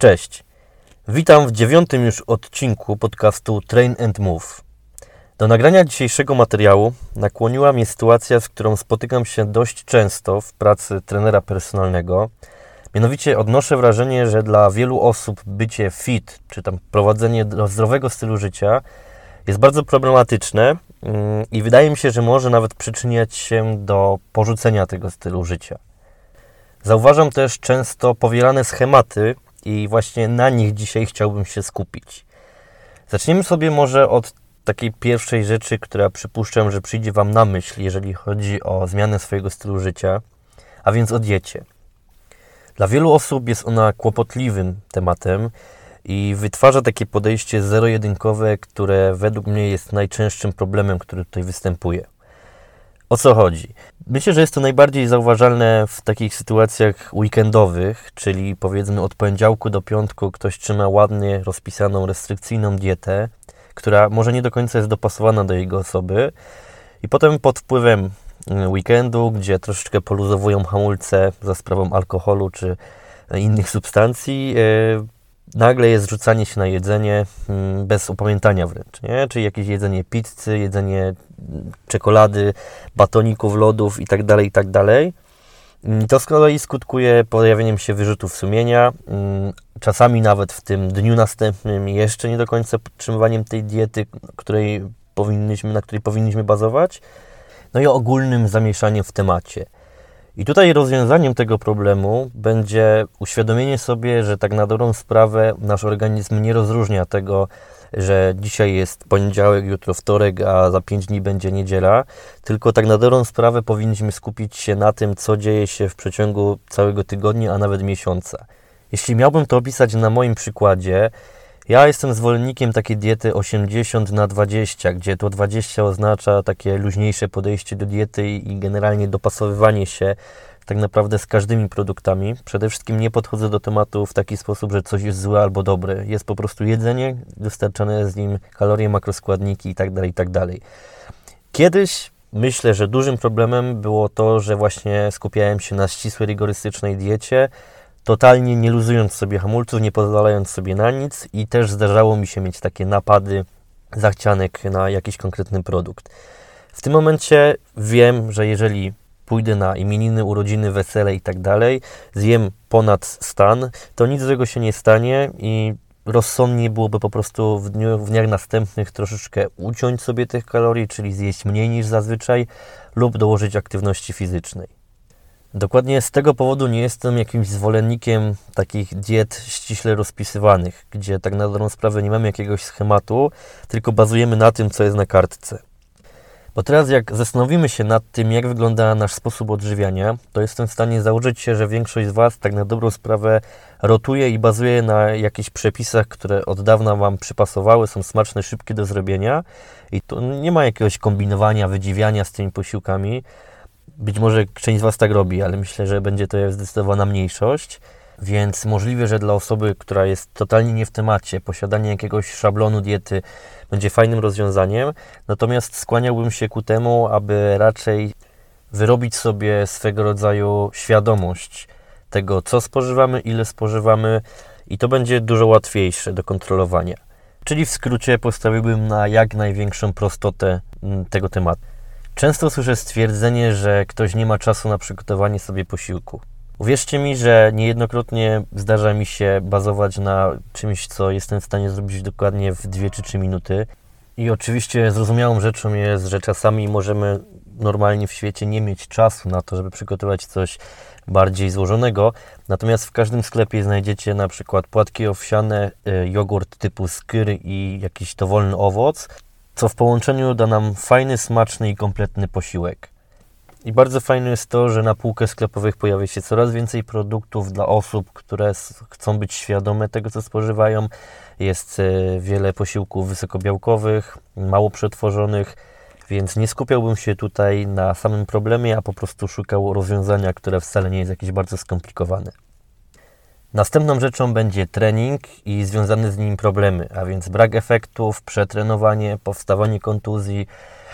Cześć. Witam w dziewiątym już odcinku podcastu Train and Move. Do nagrania dzisiejszego materiału nakłoniła mnie sytuacja, z którą spotykam się dość często w pracy trenera personalnego. Mianowicie odnoszę wrażenie, że dla wielu osób bycie fit, czy tam prowadzenie do zdrowego stylu życia jest bardzo problematyczne mm, i wydaje mi się, że może nawet przyczyniać się do porzucenia tego stylu życia. Zauważam też często powielane schematy i właśnie na nich dzisiaj chciałbym się skupić. Zaczniemy sobie może od takiej pierwszej rzeczy, która przypuszczam, że przyjdzie Wam na myśl, jeżeli chodzi o zmianę swojego stylu życia, a więc o diecie. Dla wielu osób jest ona kłopotliwym tematem i wytwarza takie podejście zero-jedynkowe, które według mnie jest najczęstszym problemem, który tutaj występuje. O co chodzi? Myślę, że jest to najbardziej zauważalne w takich sytuacjach weekendowych, czyli powiedzmy od poniedziałku do piątku ktoś trzyma ładnie rozpisaną, restrykcyjną dietę, która może nie do końca jest dopasowana do jego osoby, i potem pod wpływem mm, weekendu, gdzie troszeczkę poluzowują hamulce za sprawą alkoholu czy innych substancji, yy, nagle jest rzucanie się na jedzenie mm, bez upamiętania wręcz, nie? czyli jakieś jedzenie pizzy, jedzenie mm, czekolady, batoników, lodów itd., tak itd. Tak to z kolei skutkuje pojawieniem się wyrzutów sumienia, mm, czasami nawet w tym dniu następnym jeszcze nie do końca podtrzymywaniem tej diety, której powinniśmy, na której powinniśmy bazować, no i ogólnym zamieszaniem w temacie. I tutaj rozwiązaniem tego problemu będzie uświadomienie sobie, że tak na dobrą sprawę nasz organizm nie rozróżnia tego, że dzisiaj jest poniedziałek, jutro wtorek, a za pięć dni będzie niedziela, tylko tak na dobrą sprawę powinniśmy skupić się na tym, co dzieje się w przeciągu całego tygodnia, a nawet miesiąca. Jeśli miałbym to opisać na moim przykładzie, ja jestem zwolennikiem takiej diety 80 na 20, gdzie to 20 oznacza takie luźniejsze podejście do diety i generalnie dopasowywanie się tak naprawdę z każdymi produktami. Przede wszystkim nie podchodzę do tematu w taki sposób, że coś jest złe albo dobre. Jest po prostu jedzenie, dostarczane z nim kalorie, makroskładniki itd. Tak itd. Tak Kiedyś myślę, że dużym problemem było to, że właśnie skupiałem się na ścisłej, rygorystycznej diecie, totalnie nie luzując sobie hamulców, nie pozwalając sobie na nic i też zdarzało mi się mieć takie napady zachcianek na jakiś konkretny produkt. W tym momencie wiem, że jeżeli pójdę na imieniny, urodziny, wesele i tak dalej, zjem ponad stan, to nic złego się nie stanie i rozsądnie byłoby po prostu w, dniu, w dniach następnych troszeczkę uciąć sobie tych kalorii, czyli zjeść mniej niż zazwyczaj lub dołożyć aktywności fizycznej. Dokładnie z tego powodu nie jestem jakimś zwolennikiem takich diet ściśle rozpisywanych, gdzie tak na dobrą sprawę nie mamy jakiegoś schematu, tylko bazujemy na tym, co jest na kartce. Bo teraz jak zastanowimy się nad tym, jak wygląda nasz sposób odżywiania, to jestem w stanie założyć się, że większość z Was tak na dobrą sprawę rotuje i bazuje na jakichś przepisach, które od dawna Wam przypasowały, są smaczne, szybkie do zrobienia i to nie ma jakiegoś kombinowania, wydziwiania z tymi posiłkami, być może część z Was tak robi, ale myślę, że będzie to zdecydowana mniejszość. Więc możliwe, że dla osoby, która jest totalnie nie w temacie, posiadanie jakiegoś szablonu diety będzie fajnym rozwiązaniem. Natomiast skłaniałbym się ku temu, aby raczej wyrobić sobie swego rodzaju świadomość tego, co spożywamy, ile spożywamy, i to będzie dużo łatwiejsze do kontrolowania. Czyli w skrócie postawiłbym na jak największą prostotę mm, tego tematu. Często słyszę stwierdzenie, że ktoś nie ma czasu na przygotowanie sobie posiłku. Uwierzcie mi, że niejednokrotnie zdarza mi się bazować na czymś, co jestem w stanie zrobić dokładnie w 2 czy 3 minuty. I oczywiście zrozumiałą rzeczą jest, że czasami możemy normalnie w świecie nie mieć czasu na to, żeby przygotować coś bardziej złożonego. Natomiast w każdym sklepie znajdziecie na przykład płatki owsiane, y, jogurt typu skyr i jakiś dowolny owoc co w połączeniu da nam fajny, smaczny i kompletny posiłek. I bardzo fajne jest to, że na półkach sklepowych pojawia się coraz więcej produktów dla osób, które chcą być świadome tego, co spożywają. Jest e, wiele posiłków wysokobiałkowych, mało przetworzonych, więc nie skupiałbym się tutaj na samym problemie, a po prostu szukał rozwiązania, które wcale nie jest jakieś bardzo skomplikowane. Następną rzeczą będzie trening i związane z nim problemy, a więc brak efektów, przetrenowanie, powstawanie kontuzji,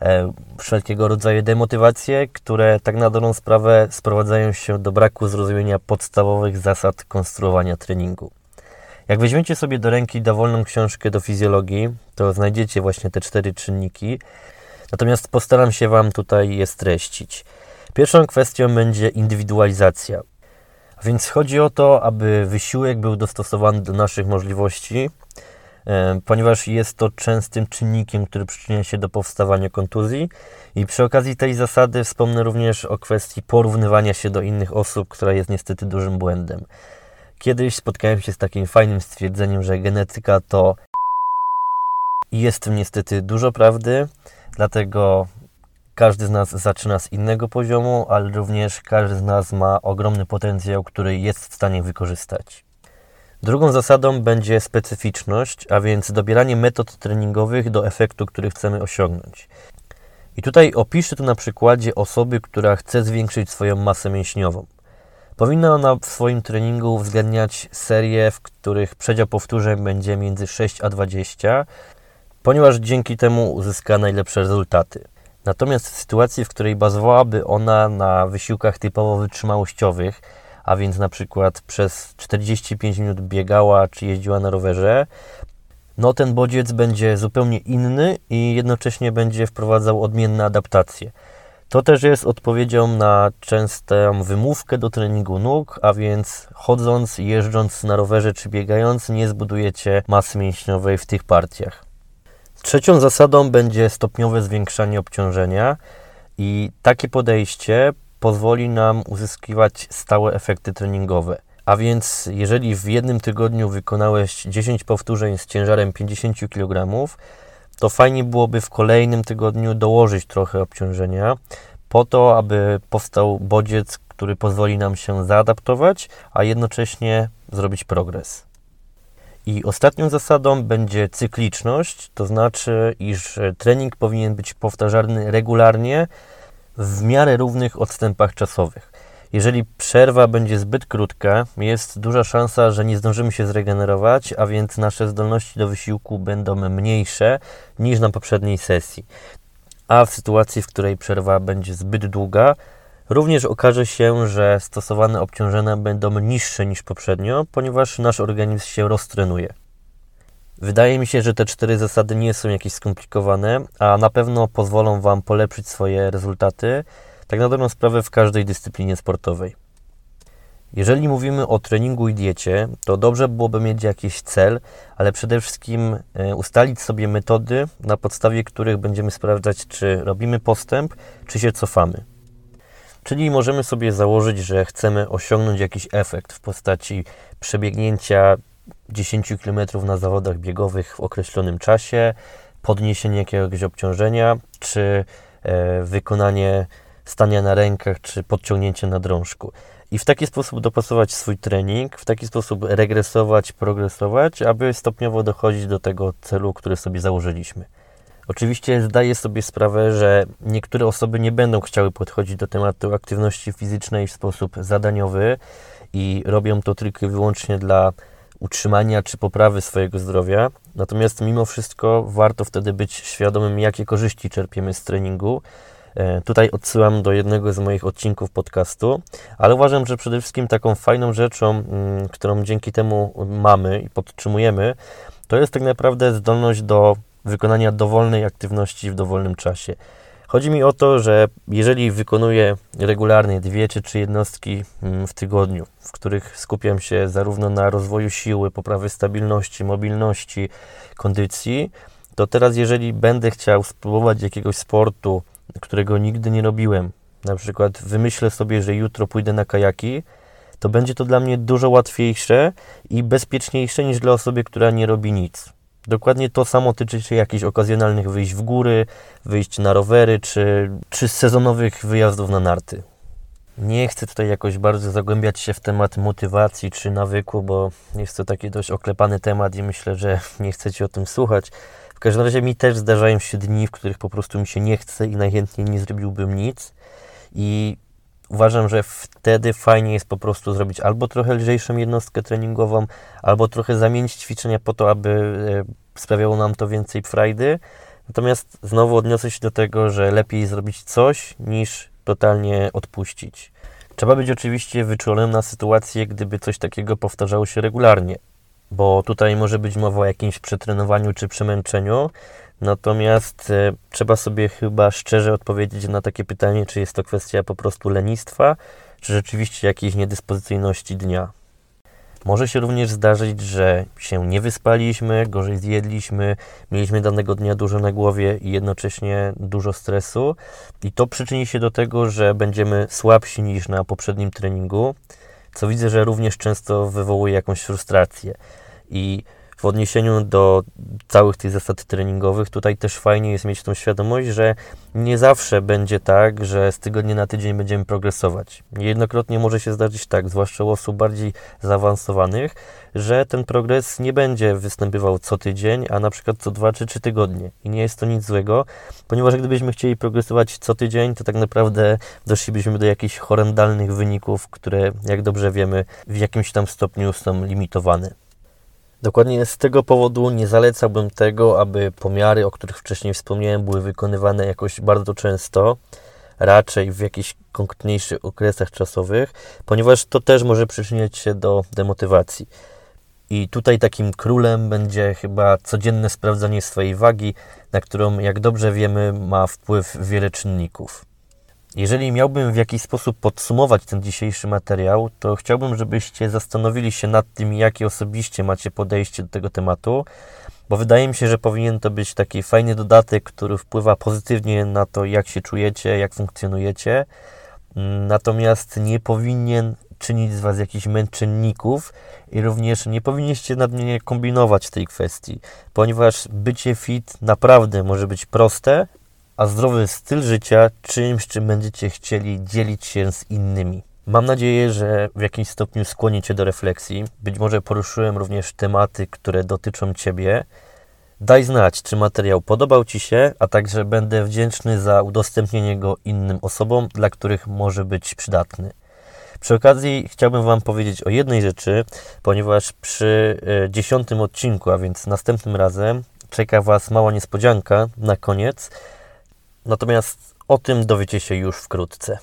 e, wszelkiego rodzaju demotywacje, które tak na dobrą sprawę sprowadzają się do braku zrozumienia podstawowych zasad konstruowania treningu. Jak weźmiecie sobie do ręki dowolną książkę do fizjologii, to znajdziecie właśnie te cztery czynniki. Natomiast postaram się Wam tutaj je streścić. Pierwszą kwestią będzie indywidualizacja. Więc chodzi o to, aby wysiłek był dostosowany do naszych możliwości, e, ponieważ jest to częstym czynnikiem, który przyczynia się do powstawania kontuzji. I przy okazji tej zasady wspomnę również o kwestii porównywania się do innych osób, która jest niestety dużym błędem. Kiedyś spotkałem się z takim fajnym stwierdzeniem, że genetyka to i jest w tym niestety dużo prawdy, dlatego każdy z nas zaczyna z innego poziomu, ale również każdy z nas ma ogromny potencjał, który jest w stanie wykorzystać. Drugą zasadą będzie specyficzność, a więc dobieranie metod treningowych do efektu, który chcemy osiągnąć. I tutaj opiszę to na przykładzie osoby, która chce zwiększyć swoją masę mięśniową. Powinna ona w swoim treningu uwzględniać serie, w których przedział powtórzeń będzie między 6 a 20, ponieważ dzięki temu uzyska najlepsze rezultaty. Natomiast w sytuacji, w której bazowałaby ona na wysiłkach typowo wytrzymałościowych, a więc na przykład przez 45 minut biegała czy jeździła na rowerze, no ten bodziec będzie zupełnie inny i jednocześnie będzie wprowadzał odmienne adaptacje. To też jest odpowiedzią na częstą wymówkę do treningu nóg, a więc chodząc, jeżdżąc na rowerze czy biegając, nie zbudujecie masy mięśniowej w tych partiach. Trzecią zasadą będzie stopniowe zwiększanie obciążenia i takie podejście pozwoli nam uzyskiwać stałe efekty treningowe. A więc jeżeli w jednym tygodniu wykonałeś 10 powtórzeń z ciężarem 50 kg, to fajnie byłoby w kolejnym tygodniu dołożyć trochę obciążenia, po to, aby powstał bodziec, który pozwoli nam się zaadaptować, a jednocześnie zrobić progres. I ostatnią zasadą będzie cykliczność, to znaczy, iż trening powinien być powtarzany regularnie w miarę równych odstępach czasowych. Jeżeli przerwa będzie zbyt krótka, jest duża szansa, że nie zdążymy się zregenerować, a więc nasze zdolności do wysiłku będą mniejsze niż na poprzedniej sesji. A w sytuacji, w której przerwa będzie zbyt długa, również okaże się, że stosowane obciążenia będą niższe niż poprzednio, ponieważ nasz organizm się roztrenuje. Wydaje mi się, że te cztery zasady nie są jakieś skomplikowane, a na pewno pozwolą Wam polepszyć swoje rezultaty tak na dobrą sprawę w każdej dyscyplinie sportowej. Jeżeli mówimy o treningu i diecie, to dobrze byłoby mieć jakiś cel, ale przede wszystkim e, ustalić sobie metody, na podstawie których będziemy sprawdzać, czy robimy postęp, czy się cofamy. Czyli możemy sobie założyć, że chcemy osiągnąć jakiś efekt w postaci przebiegnięcia 10 km na zawodach biegowych w określonym czasie, podniesienie jakiegoś obciążenia, czy e, wykonanie stania na rękach czy podciągnięcie na drążku. I w taki sposób dopasować swój trening, w taki sposób regresować, progresować, aby stopniowo dochodzić do tego celu, który sobie założyliśmy. Oczywiście zdaję sobie sprawę, że niektóre osoby nie będą chciały podchodzić do tematu aktywności fizycznej w sposób zadaniowy i robią to tylko i wyłącznie dla utrzymania czy poprawy swojego zdrowia. Natomiast mimo wszystko warto wtedy być świadomym, jakie korzyści czerpiemy z treningu, E, tutaj odsyłam do jednego z moich odcinków podcastu, ale uważam, że przede wszystkim taką fajną rzeczą, mm, którą dzięki temu mamy i podtrzymujemy, to jest tak naprawdę zdolność do wykonania dowolnej aktywności w dowolnym czasie. Chodzi mi o to, że jeżeli wykonuję regularnie dwie czy trzy jednostki mm, w tygodniu, w których skupiam się zarówno na rozwoju siły, poprawy stabilności, mobilności, kondycji, to teraz jeżeli będę chciał spróbować jakiegoś sportu, którego nigdy nie robiłem, na przykład wymyślę sobie, że jutro pójdę na kajaki, to będzie to dla mnie dużo łatwiejsze i bezpieczniejsze niż dla osoby, która nie robi nic. Dokładnie to samo tyczy się jakichś okazjonalnych wyjść w góry, wyjść na rowery czy, czy sezonowych wyjazdów na narty. Nie chcę tutaj jakoś bardzo zagłębiać się w temat motywacji czy nawyku, bo jest to taki dość oklepany temat i myślę, że nie chcecie o tym słuchać. W każdym razie mi też zdarzają się dni, w których po prostu mi się nie chce i najchętniej nie zrobiłbym nic. I uważam, że wtedy fajnie jest po prostu zrobić albo trochę lżejszą jednostkę treningową, albo trochę zamienić ćwiczenia po to, aby e, sprawiało nam to więcej frajdy. Natomiast znowu odniosę się do tego, że lepiej zrobić coś niż totalnie odpuścić. Trzeba być oczywiście wyczulonym na sytuację, gdyby coś takiego powtarzało się regularnie. bo tutaj może być mowa o jakimś przetrenowaniu czy przemęczeniu. Natomiast e, trzeba sobie chyba szczerze odpowiedzieć na takie pytanie, czy jest to kwestia po prostu lenistwa, czy rzeczywiście jakiejś niedyspozycyjności dnia. Może się również zdarzyć, że się nie wyspaliśmy, gorzej zjedliśmy, mieliśmy danego dnia dużo na głowie i jednocześnie dużo stresu, i to przyczyni się do tego, że będziemy słabsi niż na poprzednim treningu, co widzę, że również często wywołuje jakąś frustrację. I w odniesieniu do całych tych zasad treningowych, tutaj też fajnie jest mieć tą świadomość, że nie zawsze będzie tak, że z tygodnia na tydzień będziemy progresować. Niejednokrotnie może się zdarzyć tak, zwłaszcza u osób bardziej zaawansowanych, że ten progres nie będzie występował co tydzień, a na przykład co dwa czy trzy tygodnie. I nie jest to nic złego, ponieważ gdybyśmy chcieli progresować co tydzień, to tak naprawdę doszlibyśmy do jakichś horrendalnych wyników, które, jak dobrze wiemy, w jakimś tam stopniu są limitowane. Dokładnie z tego powodu nie zalecałbym tego, aby pomiary, o których wcześniej wspomniałem, były wykonywane jakoś bardzo często, raczej w jakichś konkretniejszych okresach czasowych, ponieważ to też może przyczyniać się do demotywacji. I tutaj takim królem będzie chyba codzienne sprawdzanie swojej wagi, na którą, jak dobrze wiemy, ma wpływ wiele czynników. Jeżeli miałbym w jakiś sposób podsumować ten dzisiejszy materiał, to chciałbym, żebyście zastanowili się nad tym, jakie osobiście macie podejście do tego tematu, bo wydaje mi się, że powinien to być taki fajny dodatek, który wpływa pozytywnie na to, jak się czujecie, jak funkcjonujecie. Natomiast nie powinien czynić z Was jakichś męczenników i również nie powinniście nadmiernie kombinować w tej kwestii, ponieważ bycie fit naprawdę może być proste, a zdrowy styl życia czymś, czym będziecie chcieli dzielić się z innymi. Mam nadzieję, że w jakimś stopniu skłonię Cię do refleksji. Być może poruszyłem również tematy, które dotyczą Ciebie. Daj znać, czy materiał podobał Ci się, a także będę wdzięczny za udostępnienie go innym osobom, dla których może być przydatny. Przy okazji chciałbym Wam powiedzieć o jednej rzeczy, ponieważ przy e, dziesiątym odcinku, a więc następnym razem, czeka Was mała niespodzianka na koniec. Natomiast o tym dowiecie się już wkrótce.